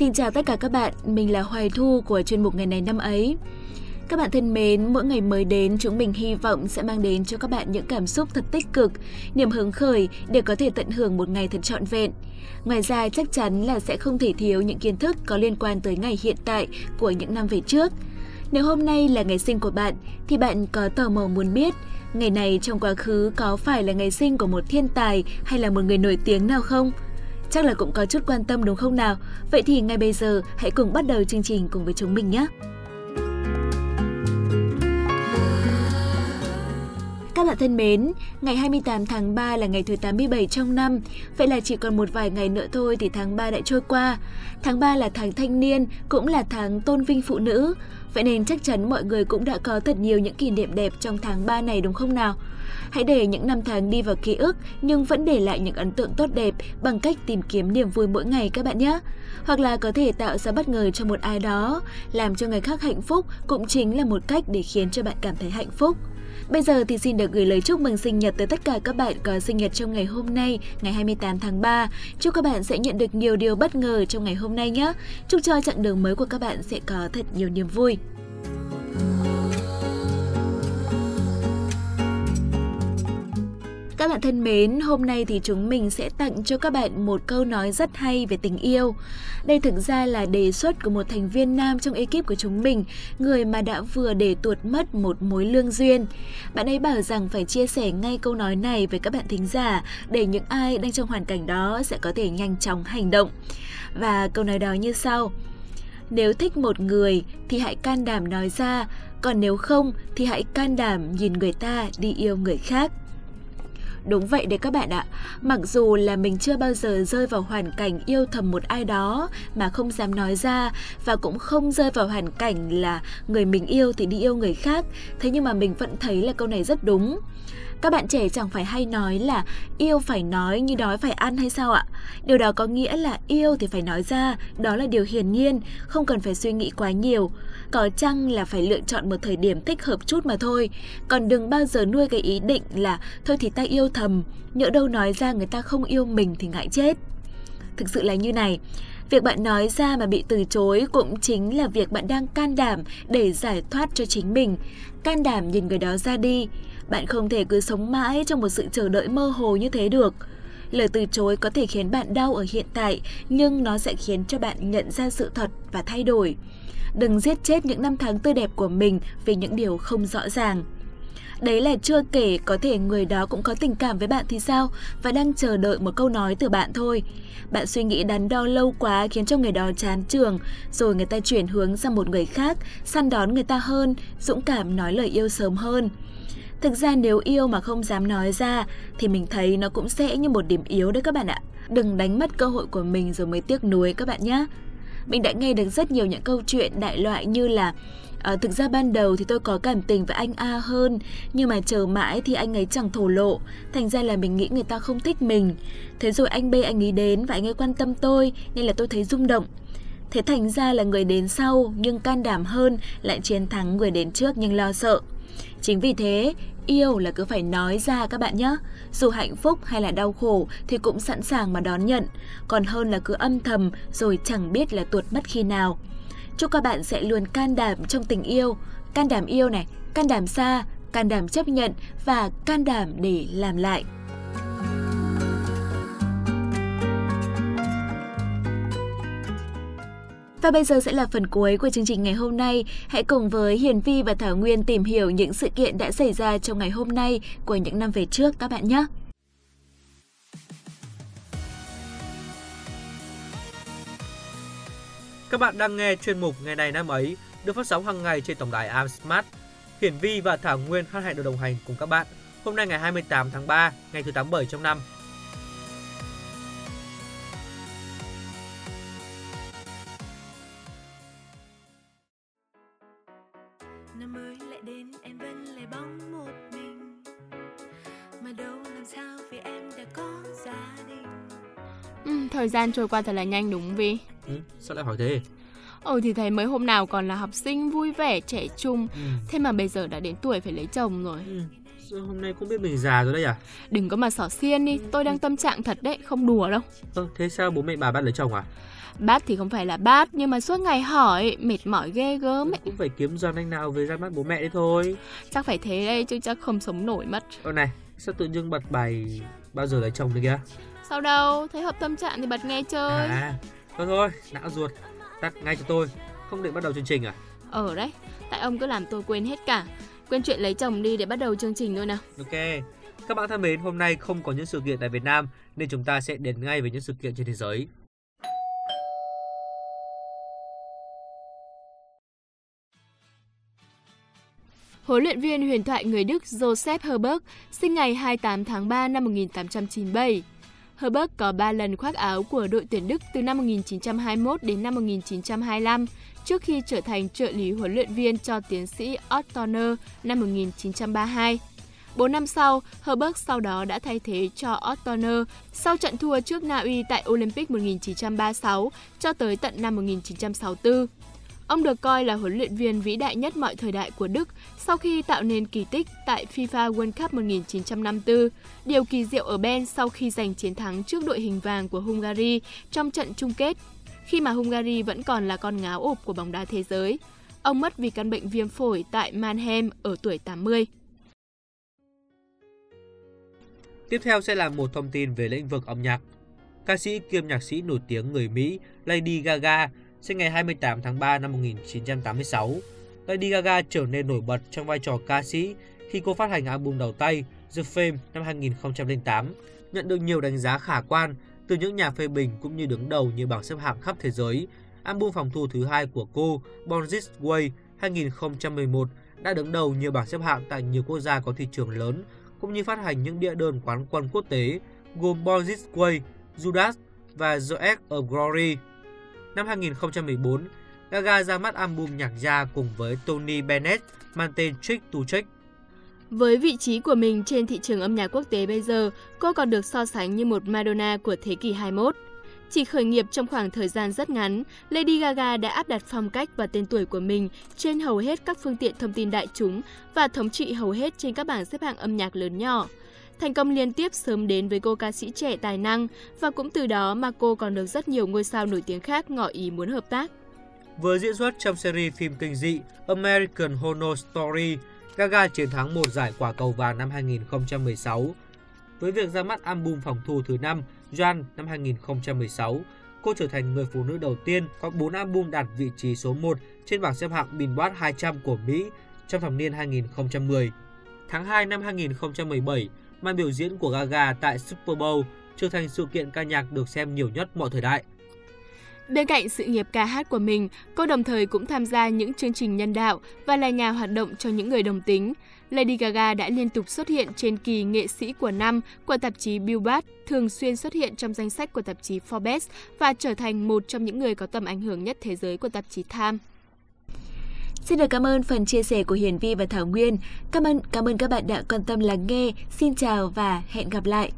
Xin chào tất cả các bạn, mình là Hoài Thu của chuyên mục ngày này năm ấy. Các bạn thân mến, mỗi ngày mới đến chúng mình hy vọng sẽ mang đến cho các bạn những cảm xúc thật tích cực, niềm hứng khởi để có thể tận hưởng một ngày thật trọn vẹn. Ngoài ra chắc chắn là sẽ không thể thiếu những kiến thức có liên quan tới ngày hiện tại của những năm về trước. Nếu hôm nay là ngày sinh của bạn thì bạn có tò mò muốn biết ngày này trong quá khứ có phải là ngày sinh của một thiên tài hay là một người nổi tiếng nào không? Chắc là cũng có chút quan tâm đúng không nào? Vậy thì ngay bây giờ hãy cùng bắt đầu chương trình cùng với chúng mình nhé! Các bạn thân mến, ngày 28 tháng 3 là ngày thứ 87 trong năm, vậy là chỉ còn một vài ngày nữa thôi thì tháng 3 đã trôi qua. Tháng 3 là tháng thanh niên, cũng là tháng tôn vinh phụ nữ, vậy nên chắc chắn mọi người cũng đã có thật nhiều những kỷ niệm đẹp trong tháng 3 này đúng không nào? Hãy để những năm tháng đi vào ký ức nhưng vẫn để lại những ấn tượng tốt đẹp bằng cách tìm kiếm niềm vui mỗi ngày các bạn nhé. Hoặc là có thể tạo ra bất ngờ cho một ai đó, làm cho người khác hạnh phúc cũng chính là một cách để khiến cho bạn cảm thấy hạnh phúc. Bây giờ thì xin được gửi lời chúc mừng sinh nhật tới tất cả các bạn có sinh nhật trong ngày hôm nay, ngày 28 tháng 3. Chúc các bạn sẽ nhận được nhiều điều bất ngờ trong ngày hôm nay nhé. Chúc cho chặng đường mới của các bạn sẽ có thật nhiều niềm vui. Các bạn thân mến, hôm nay thì chúng mình sẽ tặng cho các bạn một câu nói rất hay về tình yêu. Đây thực ra là đề xuất của một thành viên nam trong ekip của chúng mình, người mà đã vừa để tuột mất một mối lương duyên. Bạn ấy bảo rằng phải chia sẻ ngay câu nói này với các bạn thính giả để những ai đang trong hoàn cảnh đó sẽ có thể nhanh chóng hành động. Và câu nói đó như sau. Nếu thích một người thì hãy can đảm nói ra, còn nếu không thì hãy can đảm nhìn người ta đi yêu người khác. Đúng vậy đấy các bạn ạ. Mặc dù là mình chưa bao giờ rơi vào hoàn cảnh yêu thầm một ai đó mà không dám nói ra và cũng không rơi vào hoàn cảnh là người mình yêu thì đi yêu người khác, thế nhưng mà mình vẫn thấy là câu này rất đúng. Các bạn trẻ chẳng phải hay nói là yêu phải nói như đói phải ăn hay sao ạ? Điều đó có nghĩa là yêu thì phải nói ra, đó là điều hiển nhiên, không cần phải suy nghĩ quá nhiều. Có chăng là phải lựa chọn một thời điểm thích hợp chút mà thôi. Còn đừng bao giờ nuôi cái ý định là thôi thì ta yêu thầm, nhỡ đâu nói ra người ta không yêu mình thì ngại chết. Thực sự là như này, Việc bạn nói ra mà bị từ chối cũng chính là việc bạn đang can đảm để giải thoát cho chính mình. Can đảm nhìn người đó ra đi. Bạn không thể cứ sống mãi trong một sự chờ đợi mơ hồ như thế được. Lời từ chối có thể khiến bạn đau ở hiện tại, nhưng nó sẽ khiến cho bạn nhận ra sự thật và thay đổi. Đừng giết chết những năm tháng tươi đẹp của mình vì những điều không rõ ràng. Đấy là chưa kể có thể người đó cũng có tình cảm với bạn thì sao và đang chờ đợi một câu nói từ bạn thôi. Bạn suy nghĩ đắn đo lâu quá khiến cho người đó chán trường, rồi người ta chuyển hướng sang một người khác, săn đón người ta hơn, dũng cảm nói lời yêu sớm hơn. Thực ra nếu yêu mà không dám nói ra thì mình thấy nó cũng sẽ như một điểm yếu đấy các bạn ạ. Đừng đánh mất cơ hội của mình rồi mới tiếc nuối các bạn nhé. Mình đã nghe được rất nhiều những câu chuyện đại loại như là À, thực ra ban đầu thì tôi có cảm tình với anh A hơn Nhưng mà chờ mãi thì anh ấy chẳng thổ lộ. Thành ra là mình nghĩ người ta không thích mình. Thế rồi anh B anh ấy đến và anh ấy quan tâm tôi Nên là tôi thấy rung động. Thế thành ra là người đến sau nhưng can đảm hơn Lại chiến thắng người đến trước nhưng lo sợ. Chính vì thế, yêu là cứ phải nói ra các bạn nhé. Dù hạnh phúc hay là đau khổ thì cũng sẵn sàng mà đón nhận, còn hơn là cứ âm thầm rồi chẳng biết là tuột mất khi nào. Chúc các bạn sẽ luôn can đảm trong tình yêu, can đảm yêu này, can đảm xa, can đảm chấp nhận và can đảm để làm lại. Và bây giờ sẽ là phần cuối của chương trình ngày hôm nay. Hãy cùng với Hiền Vi và Thảo Nguyên tìm hiểu những sự kiện đã xảy ra trong ngày hôm nay của những năm về trước các bạn nhé. Các bạn đang nghe chuyên mục Ngày này năm ấy được phát sóng hàng ngày trên tổng đài Am Smart. Hiển Vi và Thảo Nguyên hân hạnh được đồng hành cùng các bạn. Hôm nay ngày 28 tháng 3, ngày thứ 87 trong năm. năm mới lại đến em vẫn lại bóng một mình mà đâu làm sao vì em đã có gia đình ừ, thời gian trôi qua thật là nhanh đúng vì ừ, sao lại hỏi thế Ừ thì thấy mới hôm nào còn là học sinh vui vẻ trẻ trung ừ. Thế mà bây giờ đã đến tuổi phải lấy chồng rồi ừ. hôm nay cũng biết mình già rồi đấy à? Đừng có mà xỏ xiên đi, tôi đang tâm trạng thật đấy, không đùa đâu. Ơ, thế sao bố mẹ bà bắt lấy chồng à? Bát thì không phải là bát, nhưng mà suốt ngày hỏi, mệt mỏi ghê gớm ấy. Cũng phải kiếm do anh nào về ra mắt bố mẹ đấy thôi. Chắc phải thế đây, chứ chắc không sống nổi mất. Ơ này, sao tự dưng bật bài bao giờ lấy chồng đấy kìa? Sao đâu, thấy hợp tâm trạng thì bật nghe chơi. À, thôi thôi, não ruột, tắt ngay cho tôi. Không định bắt đầu chương trình à? Ở đấy, tại ông cứ làm tôi quên hết cả. Quên chuyện lấy chồng đi để bắt đầu chương trình thôi nào. Ok. Các bạn thân mến, hôm nay không có những sự kiện tại Việt Nam nên chúng ta sẽ đến ngay với những sự kiện trên thế giới. Huấn luyện viên huyền thoại người Đức Joseph Herberg sinh ngày 28 tháng 3 năm 1897. Herbert có 3 lần khoác áo của đội tuyển Đức từ năm 1921 đến năm 1925, trước khi trở thành trợ lý huấn luyện viên cho tiến sĩ Ottoner năm 1932. 4 năm sau, Herbert sau đó đã thay thế cho Ottoner sau trận thua trước Na Uy tại Olympic 1936 cho tới tận năm 1964. Ông được coi là huấn luyện viên vĩ đại nhất mọi thời đại của Đức sau khi tạo nên kỳ tích tại FIFA World Cup 1954. Điều kỳ diệu ở Ben sau khi giành chiến thắng trước đội hình vàng của Hungary trong trận chung kết, khi mà Hungary vẫn còn là con ngáo ộp của bóng đá thế giới. Ông mất vì căn bệnh viêm phổi tại Mannheim ở tuổi 80. Tiếp theo sẽ là một thông tin về lĩnh vực âm nhạc. Ca sĩ kiêm nhạc sĩ nổi tiếng người Mỹ Lady Gaga sinh ngày 28 tháng 3 năm 1986. Lady Gaga trở nên nổi bật trong vai trò ca sĩ khi cô phát hành album đầu tay The Fame năm 2008, nhận được nhiều đánh giá khả quan từ những nhà phê bình cũng như đứng đầu như bảng xếp hạng khắp thế giới. Album phòng thu thứ hai của cô, Born This Way 2011 đã đứng đầu nhiều bảng xếp hạng tại nhiều quốc gia có thị trường lớn, cũng như phát hành những đĩa đơn quán quân quốc tế gồm Born This Way, Judas và The Egg of Glory Năm 2014, Gaga ra mắt album nhạc gia cùng với Tony Bennett mang tên Trick to Trick. Với vị trí của mình trên thị trường âm nhạc quốc tế bây giờ, cô còn được so sánh như một Madonna của thế kỷ 21. Chỉ khởi nghiệp trong khoảng thời gian rất ngắn, Lady Gaga đã áp đặt phong cách và tên tuổi của mình trên hầu hết các phương tiện thông tin đại chúng và thống trị hầu hết trên các bảng xếp hạng âm nhạc lớn nhỏ. Thành công liên tiếp sớm đến với cô ca sĩ trẻ tài năng và cũng từ đó mà cô còn được rất nhiều ngôi sao nổi tiếng khác ngỏ ý muốn hợp tác. Vừa diễn xuất trong series phim kinh dị American Horror Story, Gaga chiến thắng một giải quả cầu vàng năm 2016. Với việc ra mắt album phòng thu thứ 5 Joan năm 2016, cô trở thành người phụ nữ đầu tiên có 4 album đạt vị trí số 1 trên bảng xếp hạng Billboard 200 của Mỹ trong thập niên 2010. Tháng 2 năm 2017, màn biểu diễn của Gaga tại Super Bowl trở thành sự kiện ca nhạc được xem nhiều nhất mọi thời đại. Bên cạnh sự nghiệp ca hát của mình, cô đồng thời cũng tham gia những chương trình nhân đạo và là nhà hoạt động cho những người đồng tính. Lady Gaga đã liên tục xuất hiện trên kỳ nghệ sĩ của năm của tạp chí Billboard, thường xuyên xuất hiện trong danh sách của tạp chí Forbes và trở thành một trong những người có tầm ảnh hưởng nhất thế giới của tạp chí Time. Xin được cảm ơn phần chia sẻ của Hiền Vi và Thảo Nguyên. Cảm ơn cảm ơn các bạn đã quan tâm lắng nghe. Xin chào và hẹn gặp lại.